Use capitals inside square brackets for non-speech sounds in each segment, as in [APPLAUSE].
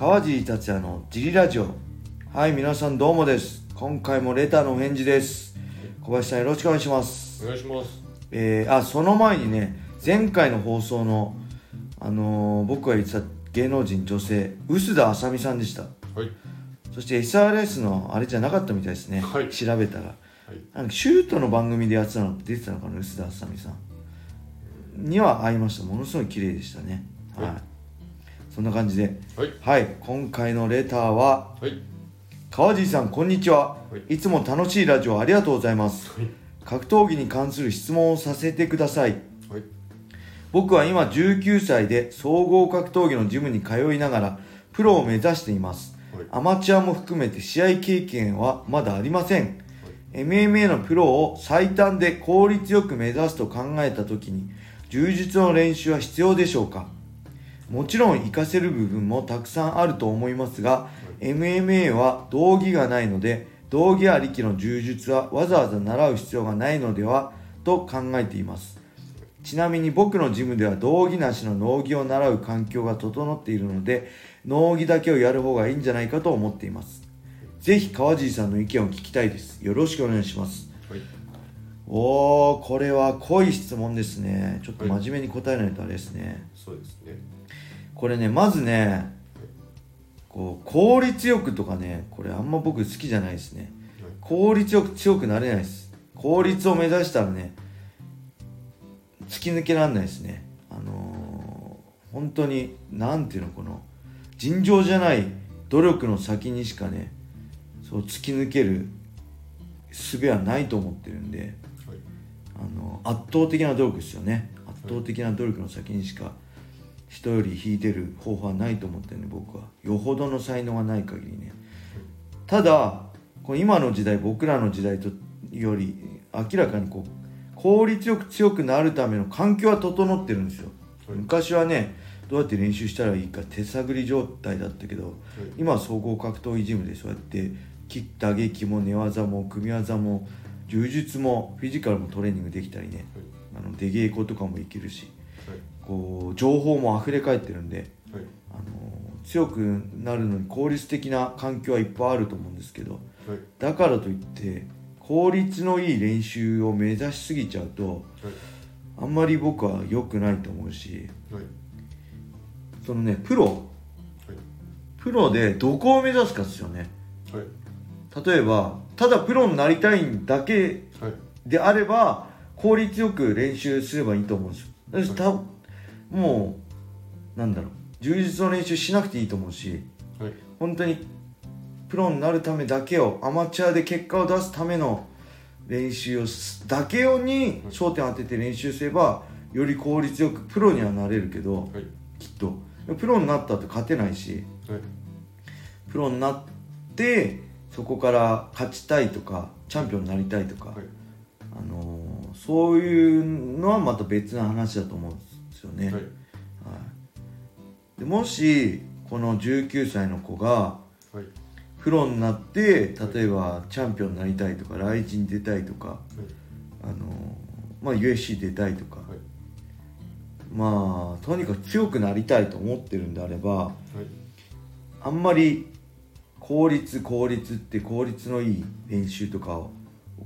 川尻達也のジリラジオ。はい皆さんどうもです。今回もレターのお返事です。小林さんよろしくお願いします。お願いします。えー、あその前にね前回の放送のあのー僕が言ってた芸能人女性臼田あさみさんでした。はい。そして SRS のあれじゃなかったみたいですね、はい。調べたら。はい。なんかシュートの番組でやってたの出てたのかな臼田あさみさん。には会いました。ものすごい綺麗でしたね。はい、はいそんな感じで。はい。はい。今回のレターははい。川尻さんこんにちは、はい。い、つも楽しいラジオありがとうございます。はい。格闘技に関する質問をさせてください。はい。僕は今19歳で総合格闘技のジムに通いながらプロを目指しています。はい。アマチュアも含めて試合経験はまだありません。MMA のプロを最短で効率よく目指すと考えた時に柔術の練習は必要でしょうか？もちろん活かせる部分もたくさんあると思いますが MMA は道着がないので道着ありきの柔術はわざわざ習う必要がないのではと考えています。ちなみに僕のジムでは道着なしの農着を習う環境が整っているので農着だけをやる方がいいんじゃないかと思っています。ぜひ川尻さんの意見を聞きたいです。よろしくお願いします。はい。おーこれは濃い質問ですね。ちょっと真面目に答えないとあれですね、そうですねこれねまずねこう効率よくとかねこれあんま僕好きじゃないですね。はい。効率よく強くなれないです。効率を目指したらね突き抜けられないですね。あのー、本当になんていうのこの尋常じゃない努力の先にしかねそう突き抜ける術はないと思ってるんではい。あの圧倒的な努力ですよね。圧倒的な努力の先にしか人より引いてる方法はないと思ってるんで僕は。よほどの才能がない限りね。ただこの今の時代僕らの時代とより明らかにこう効率よく強くなるための環境は整ってるんですよ、はい。昔はねどうやって練習したらいいか手探り状態だったけど今は総合格闘技ジムでそうやってキック打撃も寝技も組み技も柔術もフィジカルもトレーニングできたりね。あの出稽古とかもいけるし。はいこう情報も溢れ返ってるんではい。あの強くなるのに効率的な環境はいっぱいあると思うんですけどはい。だからといって効率のいい練習を目指しすぎちゃうとはい。あんまり僕は良くないと思うしはい。そのねプロ。プロでどこを目指すかですよね。はい。例えばただプロになりたいだけはい。であれば効率よく練習すればいいと思うんですよもうなんだろう。充実の練習しなくていいと思うしはい。本当にプロになるためだけをアマチュアで結果を出すための練習をすだけをに焦点を当てて練習すればより効率よくプロにはなれるけどはい。きっと。プロになったって勝てないしはい。プロになってそこから勝ちたいとかチャンピオンになりたいとか、はい。あのーそういうのはまた別な話だと思うんですよね、はい。はい。でもしこの19歳の子がはい。プロになって例えばチャンピオンになりたいとか来日に出たいとか、あのーまあ、UFC 出たいとか、はい。まあとにかく強くなりたいと思ってるんであればはい。あんまり効率効率って効率のいい練習とかを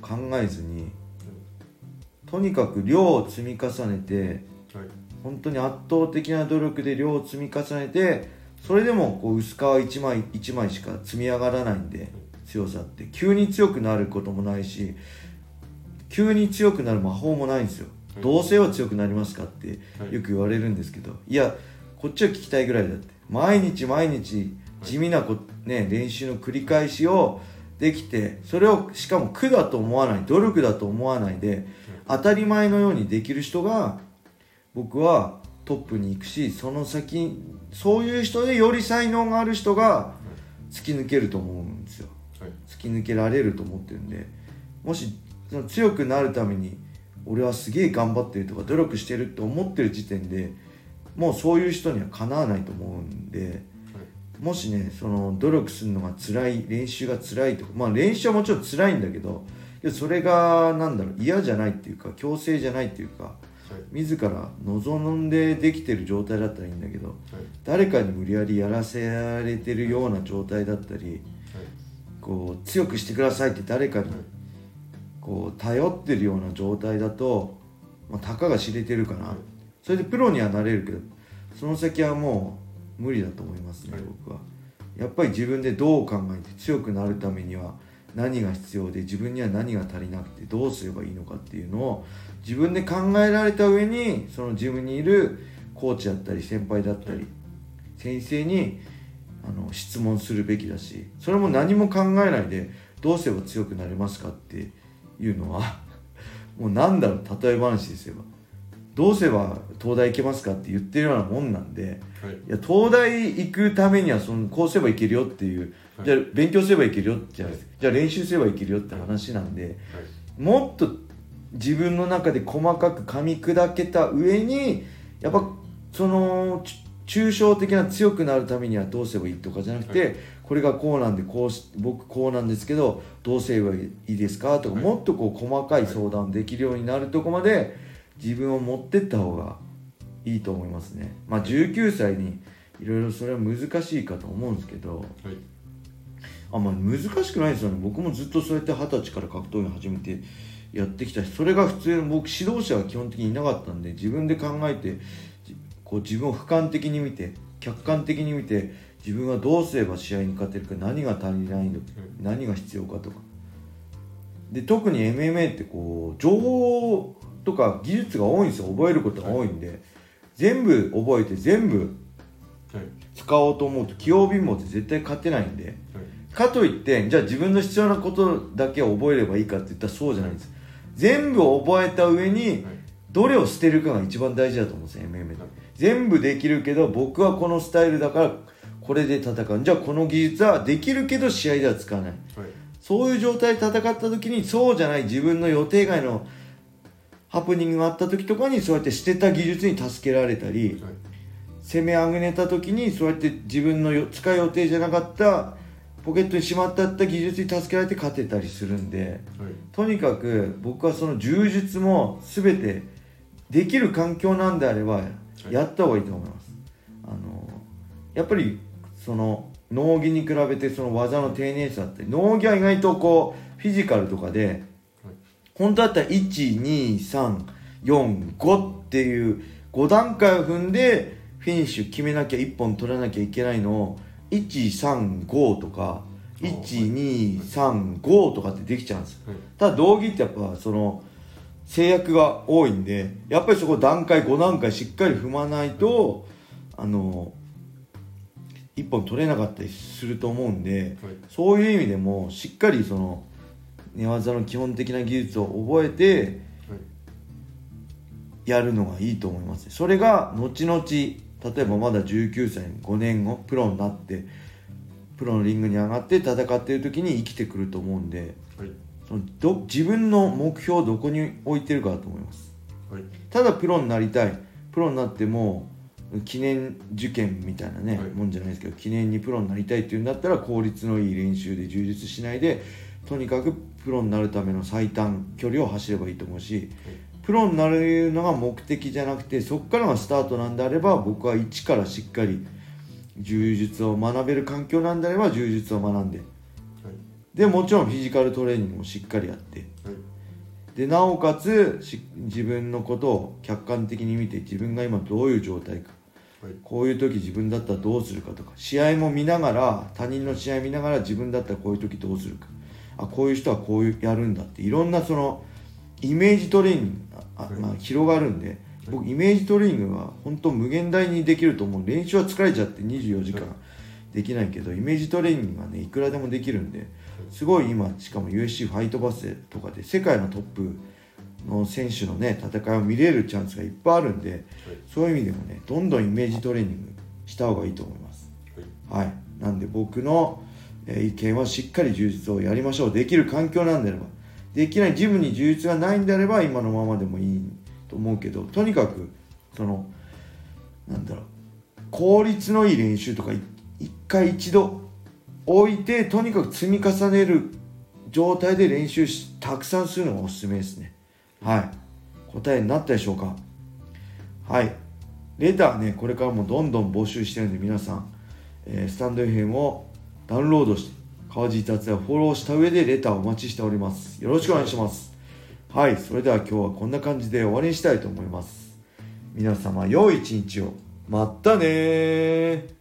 考えずにとにかく量を積み重ねてはい本当に圧倒的な努力で量を積み重ねてそれでもこう薄皮1枚1枚しか積み上がらないんで強さって。急に強くなることもないし急に強くなる魔法もないんですよ。はいどうせは強くなりますかってはい。よく言われるんですけどいやこっちは聞きたいぐらいだって。毎日毎日地味なこ、ね、練習の繰り返しをできてそれをしかも苦だと思わない努力だと思わないで当たり前のようにできる人が僕はトップに行くしその先そういう人でより才能がある人が突き抜けると思うんですよ。はい。突き抜けられると思ってるんでもしその強くなるために俺はすげえ頑張ってるとか努力してるって思ってる時点でもうそういう人にはかなわないと思うんでもしねその努力するのが辛い練習が辛いとかまあ練習はもちろん辛いんだけどそれがなんだろう嫌じゃないっていうか強制じゃないっていうか自ら望んでできてる状態だったらいいんだけど誰かに無理やりやらせられてるような状態だったりこう強くしてくださいって誰かにこう頼ってるような状態だと、まあ、たかが知れてるかな。それでプロにはなれるけどその先はもう無理だと思いますね、僕は。やっぱり自分でどう考えて強くなるためには何が必要で自分には何が足りなくてどうすればいいのかっていうのを自分で考えられた上にそのジムにいるコーチだったり先輩だったり先生にあの質問するべきだしそれも何も考えないでどうすれば強くなれますかっていうのは [LAUGHS] もうなんだろう例え話ですよ。どうすれば東大行けますかって言ってるようなもんなんで、はい、いや東大行くためにはそのこうすればいけるよっていう、はい、じゃあ勉強すればいけるよじゃあ,、じゃあ練習すればいけるよって話なんで、もっと自分の中で細かく噛み砕けた上にやっぱその抽象的な強くなるためにはどうすればいいとかじゃなくて、はい、これがこうなんでこう僕こうなんですけどどうすればいいですかとか、はい、もっとこう細かい相談できるようになるとこまで自分を持ってった方がいいと思いますね。まあ、19歳にいろいろそれは難しいかと思うんですけど、はい、あまあ、難しくないですよね。僕もずっとそうやって二十歳から格闘技始めてやってきたしそれが普通の僕指導者は基本的にいなかったんで自分で考えてこう自分を俯瞰的に見て客観的に見て自分はどうすれば試合に勝てるか何が足りないのか何が必要かとか。で特に MMA ってこう情報とか技術が多いんですよ。覚えることが多いんで、はい、全部覚えて全部使おうと思うと器用貧乏って絶対勝てないんで、はい、かといってじゃあ自分の必要なことだけを覚えればいいかって言ったらそうじゃないんです全部覚えた上にどれを捨てるかが一番大事だと思うんですよ MMA で。全部できるけど僕はこのスタイルだからこれで戦う。じゃあこの技術はできるけど試合では使わない、はい、そういう状態で戦った時にそうじゃない自分の予定外のハプニングがあった時とかにそうやって捨てた技術に助けられたり、はい、攻めあぐねた時にそうやって自分の使い予定じゃなかったポケットにしまってあった技術に助けられて勝てたりするんで、はい、とにかく僕はその柔術も全てできる環境なんであればやった方がいいと思います。あのやっぱりその農技に比べてその技の丁寧さだったり農技は意外とこうフィジカルとかで本当だったら12345っていう5段階を踏んでフィニッシュ決めなきゃ1本取らなきゃいけないのを135とか1235とかってできちゃうんです、ただ道着ってやっぱその制約が多いんでやっぱりそこ段階5段階しっかり踏まないとあの1本取れなかったりすると思うんで、そういう意味でもしっかりその寝技の基本的な技術を覚えてやるのがいいと思います。それが後々例えばまだ19歳5年後プロになってプロのリングに上がって戦ってる時に生きてくると思うんで、はい、そのど自分の目標をどこに置いてるかだと思います、はい、ただプロになりたい。プロになっても記念受験みたいなね、はい、もんじゃないですけど記念にプロになりたいっていうんだったら効率のいい練習で充実しないでとにかくプロになるための最短距離を走ればいいと思うし、プロになるのが目的じゃなくてそこからがスタートなんであれば僕は一からしっかり柔術を学べる環境なんであれば柔術を学んで、はい、でもちろんフィジカルトレーニングもしっかりやって、はい、でなおかつ自分のことを客観的に見て自分が今どういう状態か、はい、こういう時自分だったらどうするかとか。試合も見ながら他人の試合見ながら自分だったらこういう時どうするか。あこういう人はこういうやるんだって。いろんなそのイメージトレーニングあ、まあ、広がるんで僕イメージトレーニングは本当無限大にできると思う練習は疲れちゃって24時間できないけどイメージトレーニングはねいくらでもできるんですごい今しかも USC ファイトバスとかで世界のトップの選手のね戦いを見れるチャンスがいっぱいあるんで、そういう意味でもねどんどんイメージトレーニングした方がいいと思います。はい、なんで僕のえ意見はしっかり充実をやりましょう。できる環境なんであればできないジムに充実がないんであれば今のままでもいいと思うけどとにかくそのなんだろう効率のいい練習とか一回一度置いてとにかく積み重ねる状態で練習したくさんするのがおすすめですね。はい。答えになったでしょうか。はい。レターねこれからもどんどん募集してるんで皆さん、えー、スタンド FM をダウンロードして川地達也フォローした上でレターをお待ちしております。よろしくお願いします。はいそれでは今日はこんな感じで終わりにしたいと思います。皆様良い一日を。またね